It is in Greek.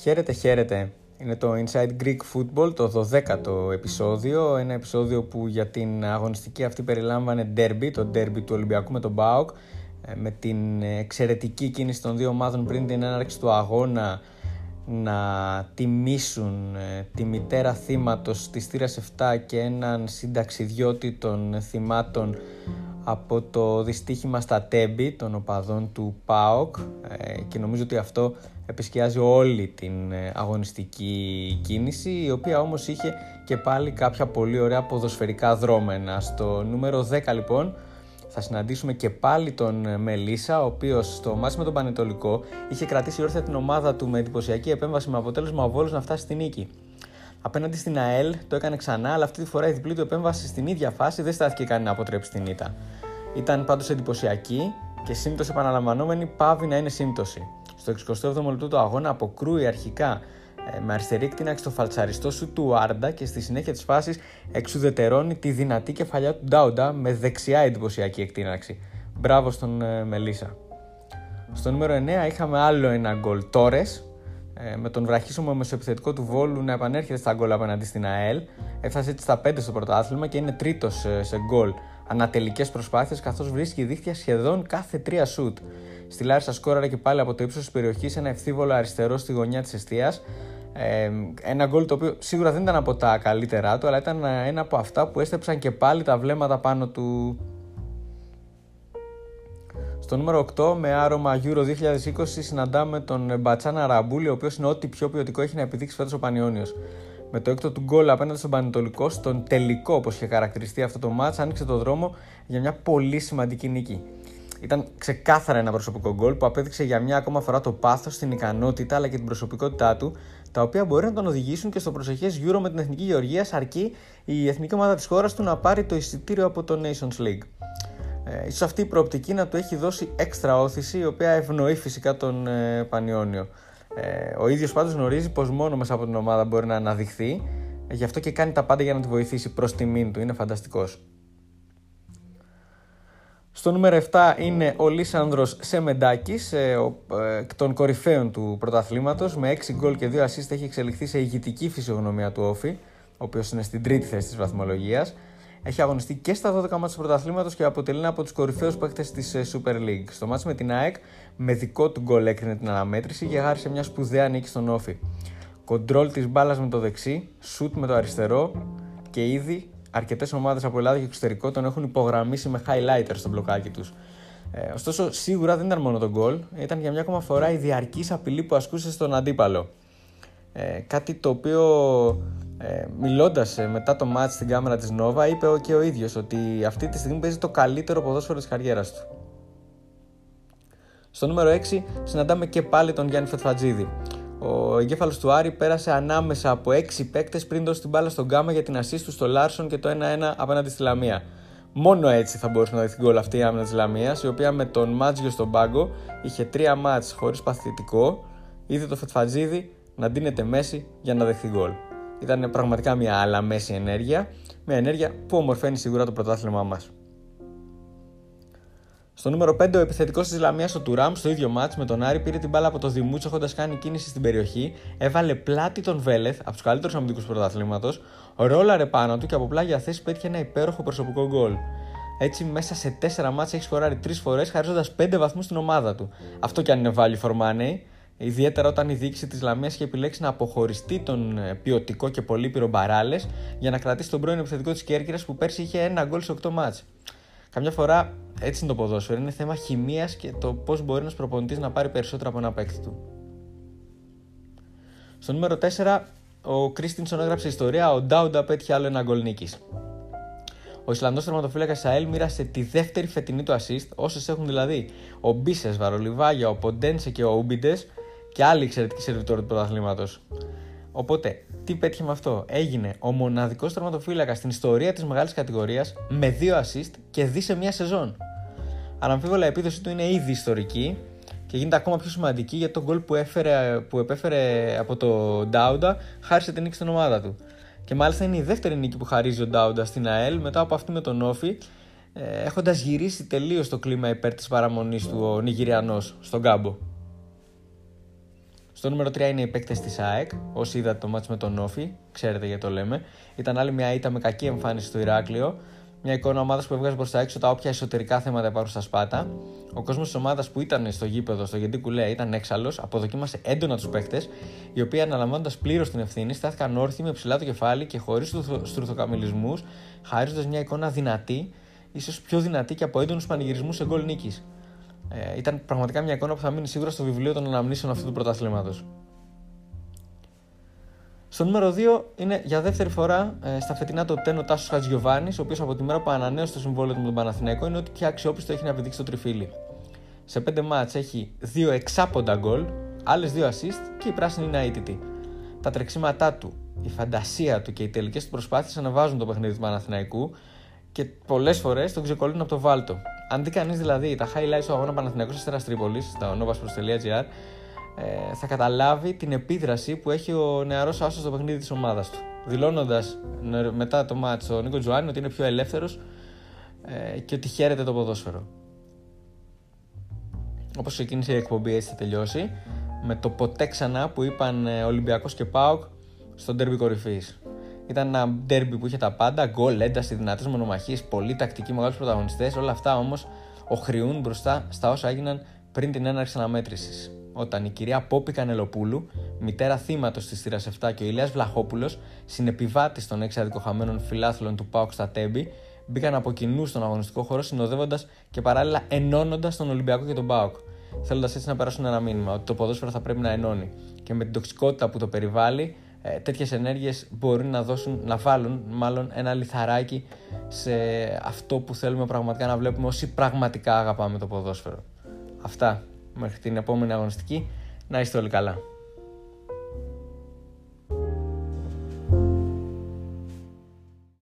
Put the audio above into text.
Χαίρετε, χαίρετε. Είναι το Inside Greek Football, το 12ο επεισόδιο. Ένα επεισόδιο που για την αγωνιστική αυτή περιλάμβανε derby, το derby του Ολυμπιακού με τον ΠΑΟΚ, ε, με την εξαιρετική κίνηση των δύο ομάδων πριν την έναρξη του αγώνα να τιμήσουν ε, τη μητέρα θύματος της θύρας 7 και έναν συνταξιδιώτη των θυμάτων από το δυστύχημα στα τέμπη των οπαδών του ΠΑΟΚ ε, και νομίζω ότι αυτό επισκιάζει όλη την ε, αγωνιστική κίνηση η οποία όμως είχε και πάλι κάποια πολύ ωραία ποδοσφαιρικά δρόμενα. Στο νούμερο 10 λοιπόν θα συναντήσουμε και πάλι τον ε, Μελίσσα, ο οποίος στο μάτι με τον Πανετολικό είχε κρατήσει όρθια την ομάδα του με εντυπωσιακή επέμβαση με αποτέλεσμα ο Βόλος να φτάσει στην νίκη. Απέναντι στην ΑΕΛ το έκανε ξανά, αλλά αυτή τη φορά η διπλή του επέμβαση στην ίδια φάση δεν στάθηκε καν να αποτρέψει την ήττα. Ήταν πάντως εντυπωσιακή και σύμπτωση επαναλαμβανόμενη πάβει να είναι σύμπτωση. Στο 67ο λεπτό του αγώνα αποκρούει αρχικά ε, με αριστερή εκτείναξη το φαλτσαριστό σου του Άρντα και στη συνέχεια της φάσης εξουδετερώνει τη δυνατή κεφαλιά του Ντάουντα με δεξιά εντυπωσιακή εκτείναξη. Μπράβο στον ε, Μελίσσα. Στο νούμερο 9 είχαμε άλλο ένα γκολ Τόρες, ε, με τον βραχίσιμο μεσοεπιθετικό του Βόλου να επανέρχεται στα γκολ απέναντι στην ΑΕΛ. Έφτασε έτσι στα 5 στο πρωτάθλημα και είναι τρίτος σε γκολ ανατελικές προσπάθειες καθώς βρίσκει δίχτυα σχεδόν κάθε τρία σουτ. Στη Λάρισα σκόραρε και πάλι από το ύψος της περιοχής ένα ευθύβολο αριστερό στη γωνιά της αιστεία. Ε, ένα γκολ το οποίο σίγουρα δεν ήταν από τα καλύτερά του, αλλά ήταν ένα από αυτά που έστεψαν και πάλι τα βλέμματα πάνω του. Στο νούμερο 8 με άρωμα Euro 2020 συναντάμε τον Μπατσάνα Ραμπούλη, ο οποίος είναι ό,τι πιο ποιοτικό έχει να επιδείξει φέτος ο Πανιόνιος με το έκτο του γκολ απέναντι στον Πανετολικό, στον τελικό όπως είχε χαρακτηριστεί αυτό το μάτς, άνοιξε το δρόμο για μια πολύ σημαντική νίκη. Ήταν ξεκάθαρα ένα προσωπικό γκολ που απέδειξε για μια ακόμα φορά το πάθος, την ικανότητα αλλά και την προσωπικότητά του, τα οποία μπορεί να τον οδηγήσουν και στο προσεχές Euro με την Εθνική Γεωργία, αρκεί η εθνική ομάδα της χώρας του να πάρει το εισιτήριο από το Nations League. Ε, ίσως αυτή η προοπτική να του έχει δώσει έξτρα όθηση, η οποία ευνοεί φυσικά τον ε, Πανιόνιο. Ε, ο ίδιος πάντως γνωρίζει πως μόνο μέσα από την ομάδα μπορεί να αναδειχθεί, γι' αυτό και κάνει τα πάντα για να τη βοηθήσει προς τιμήν του. Είναι φανταστικός. Στο νούμερο 7 είναι ο Λίσανδρος Σεμεντάκης, ε, εκ των κορυφαίων του πρωταθλήματος. Με 6 γκολ και 2 assist έχει εξελιχθεί σε ηγητική φυσιογνωμία του Όφη, ο οποίος είναι στην τρίτη θέση της βαθμολογίας. Έχει αγωνιστεί και στα 12 μάτια του πρωταθλήματος και αποτελεί ένα από τους κορυφαίους παίκτες της ε, Super League. Στο μάτι με την ΑΕΚ, με δικό του γκολ έκρινε την αναμέτρηση και χάρισε μια σπουδαία νίκη στον Όφη. Κοντρόλ της μπάλας με το δεξί, σουτ με το αριστερό και ήδη αρκετές ομάδες από Ελλάδα και εξωτερικό τον έχουν υπογραμμίσει με highlighter στο μπλοκάκι τους. Ε, ωστόσο, σίγουρα δεν ήταν μόνο το γκολ, ήταν για μια ακόμα φορά η διαρκής απειλή που ασκούσε στον αντίπαλο. Ε, κάτι το οποίο ε, Μιλώντας ε, μετά το match στην κάμερα της Nova, είπε και ο ίδιος ότι αυτή τη στιγμή παίζει το καλύτερο ποδόσφαιρο της καριέρας του. Στο νούμερο 6 συναντάμε και πάλι τον Γιάννη Φετφατζίδη. Ο εγκέφαλος του Άρη πέρασε ανάμεσα από 6 παίκτες πριν δώσει την μπάλα στον Γκάμα για την assist του στο Λάρσον και το 1-1 απέναντι στη Λαμία. Μόνο έτσι θα μπορούσε να δεχτεί γκολ αυτή η άμυνα της Λαμίας, η οποία με τον Μάτζιο στον πάγκο είχε 3 ματς χωρίς παθητικό. Είδε το Φετφατζίδη να ντύνεται Μέσι για να δεχθεί γκολ. Ήταν πραγματικά μια αλά Μέσι ενέργεια, μια ενέργεια που ομορφαίνει σίγουρα το πρωτάθλημά μας. Στο νούμερο 5, ο επιθετικός της Λαμίας, ο Τουράμ, στο ίδιο μάτς με τον Άρη, πήρε την μπάλα από το Δημούτσο έχοντας κάνει κίνηση στην περιοχή, έβαλε πλάτη τον Βέλεθ από τους καλύτερους αμυντικούς πρωταθλήματος, ρόλαρε πάνω του και από πλάγια θέση πέτυχε ένα υπέροχο προσωπικό γκολ. Έτσι, μέσα σε 4 μάτς έχει σκοράρει 3 φορές, χαρίζοντας 5 βαθμούς στην ομάδα του. Αυτό κι αν είναι value for money, Ιδιαίτερα όταν η διοίκηση της Λαμίας είχε επιλέξει να αποχωριστεί τον ε, ποιοτικό και πολύπειρο Μπαράλες για να κρατήσει τον πρώην επιθετικό της Κέρκυρας που πέρσι είχε ένα γκολ σε 8 μάτς. Καμιά φορά έτσι είναι το ποδόσφαιρο. Είναι θέμα χημίας και το πώς μπορεί ένας προπονητής να πάρει περισσότερα από ένα παίκτη του. Στο νούμερο 4, ο Κρίστινσον έγραψε ιστορία. Ο Ντάουντα πέτυχε άλλο ένα γκολ νίκης. Ο Ισλανδός τερματοφύλακα Σαέλ μοίρασε τη δεύτερη φετινή του assist, όσες έχουν δηλαδή ο Μπίσες, Βαρολιβάγια, ο Ποντένσε και ο Ούμπιντες, και άλλη εξαιρετική σερβιτόρη του πρωταθλήματος. Οπότε, τι πέτυχε με αυτό; Έγινε ο μοναδικός τερματοφύλακας στην ιστορία της μεγάλης κατηγορίας με δύο assist και δι σε μία σεζόν. Αναμφίβολα η επίδοση του είναι ήδη ιστορική και γίνεται ακόμα πιο σημαντική γιατί το γκολ που, που επέφερε από το Ντάουντα χάρισε την νίκη στην ομάδα του. Και μάλιστα είναι η δεύτερη νίκη που χαρίζει ο Ντάουντα στην ΑΕΛ μετά από αυτή με τον Όφη, ε, έχοντας γυρίσει τελείως το κλίμα υπέρ της παραμονής του ο Νιγηριανός στον κάμπο. Στο νούμερο 3 είναι οι παίκτες της ΑΕΚ. Όσοι είδατε το μάτς με τον Όφη, ξέρετε γιατί το λέμε. Ήταν άλλη μια ήττα με κακή εμφάνιση στο Ηράκλειο. Μια εικόνα ομάδας που έβγαζε προ τα έξω τα όποια εσωτερικά θέματα υπάρχουν στα σπάτα. Ο κόσμος της ομάδας που ήταν στο γήπεδο, στο Γεντή Κουλέ, ήταν έξαλλος, αποδοκίμασε έντονα τους παίκτες, οι οποίοι αναλαμβάνοντας πλήρως την ευθύνη, στάθηκαν όρθιοι με ψηλά το κεφάλι και χωρίς στρουθοκαμιλισμούς, χαρίζοντας μια εικόνα δυνατή, ίσως πιο δυνατή και από έντονους πανηγυρισμούς σε γκολ νίκης. Ε, ήταν πραγματικά μια εικόνα που θα μείνει σίγουρα στο βιβλίο των αναμνήσεων αυτού του πρωταθλήματος. Στο νούμερο 2 είναι για δεύτερη φορά ε, στα φετινά το τένο Τάσος Χατζιωβάνη, ο οποίος από τη μέρα που ανανέωσε το συμβόλαιο του με τον Παναθηναϊκό είναι ότι πια αξιόπιστο έχει να επιδείξει το τριφύλι. Σε 5 μάτς έχει 2 εξάποντα γκολ, άλλες 2 assist και η πράσινη είναι αίτητη. Τα τρεξίματά του, η φαντασία του και οι τελικές του προσπάθειες αναβάζουν το παιχνίδι του Παναθηναϊκού και πολλές φορές τον ξεκολλούν από το βάλτο. Αν δει κανείς δηλαδή τα highlights του αγώνα Παναθηναϊκός Αστέρας Τρίπολης στα novasports.gr, ε, θα καταλάβει την επίδραση που έχει ο νεαρός άσος στο παιχνίδι της ομάδας του. Δηλώνοντας μετά το μάτσο ο Νίκο Τζουάνι ότι είναι πιο ελεύθερος ε, και ότι χαίρεται το ποδόσφαιρο. Όπως ξεκίνησε η εκπομπή, έτσι θα τελειώσει. Με το ποτέ ξανά που είπαν ε, Ολυμπιακός και Πάοκ στο ντέρμπι κορυφής. Ήταν ένα ντέρμπι που είχε τα πάντα, γκολ, ένταση, δυνατές μονομαχίες, πολύ τακτικοί, μεγάλους πρωταγωνιστές. Όλα αυτά όμως οχριούν μπροστά στα όσα έγιναν πριν την έναρξη αναμέτρησης. Όταν η κυρία Πόπη Κανελοπούλου, μητέρα θύματος της θύρας 7 και ο Ηλίας Βλαχόπουλος, συνεπιβάτης των έξι αδικοχαμένων φιλάθλων του Πάουκ στα Τέμπη, μπήκαν από κοινού στον αγωνιστικό χώρο συνοδεύοντας και παράλληλα ενώνοντας τον Ολυμπιακό και τον Πάουκ. Θέλοντας έτσι να περάσουν ένα μήνυμα ότι το ποδόσφαιρο θα πρέπει να ενώνει. Και με την τοξικότητα που το περιβάλλει, ε, τέτοιες ενέργειες μπορεί να, δώσουν, να βάλουν μάλλον ένα λιθαράκι σε αυτό που θέλουμε πραγματικά να βλέπουμε όσοι πραγματικά αγαπάμε το ποδόσφαιρο. Αυτά μέχρι την επόμενη αγωνιστική. Να είστε όλοι καλά.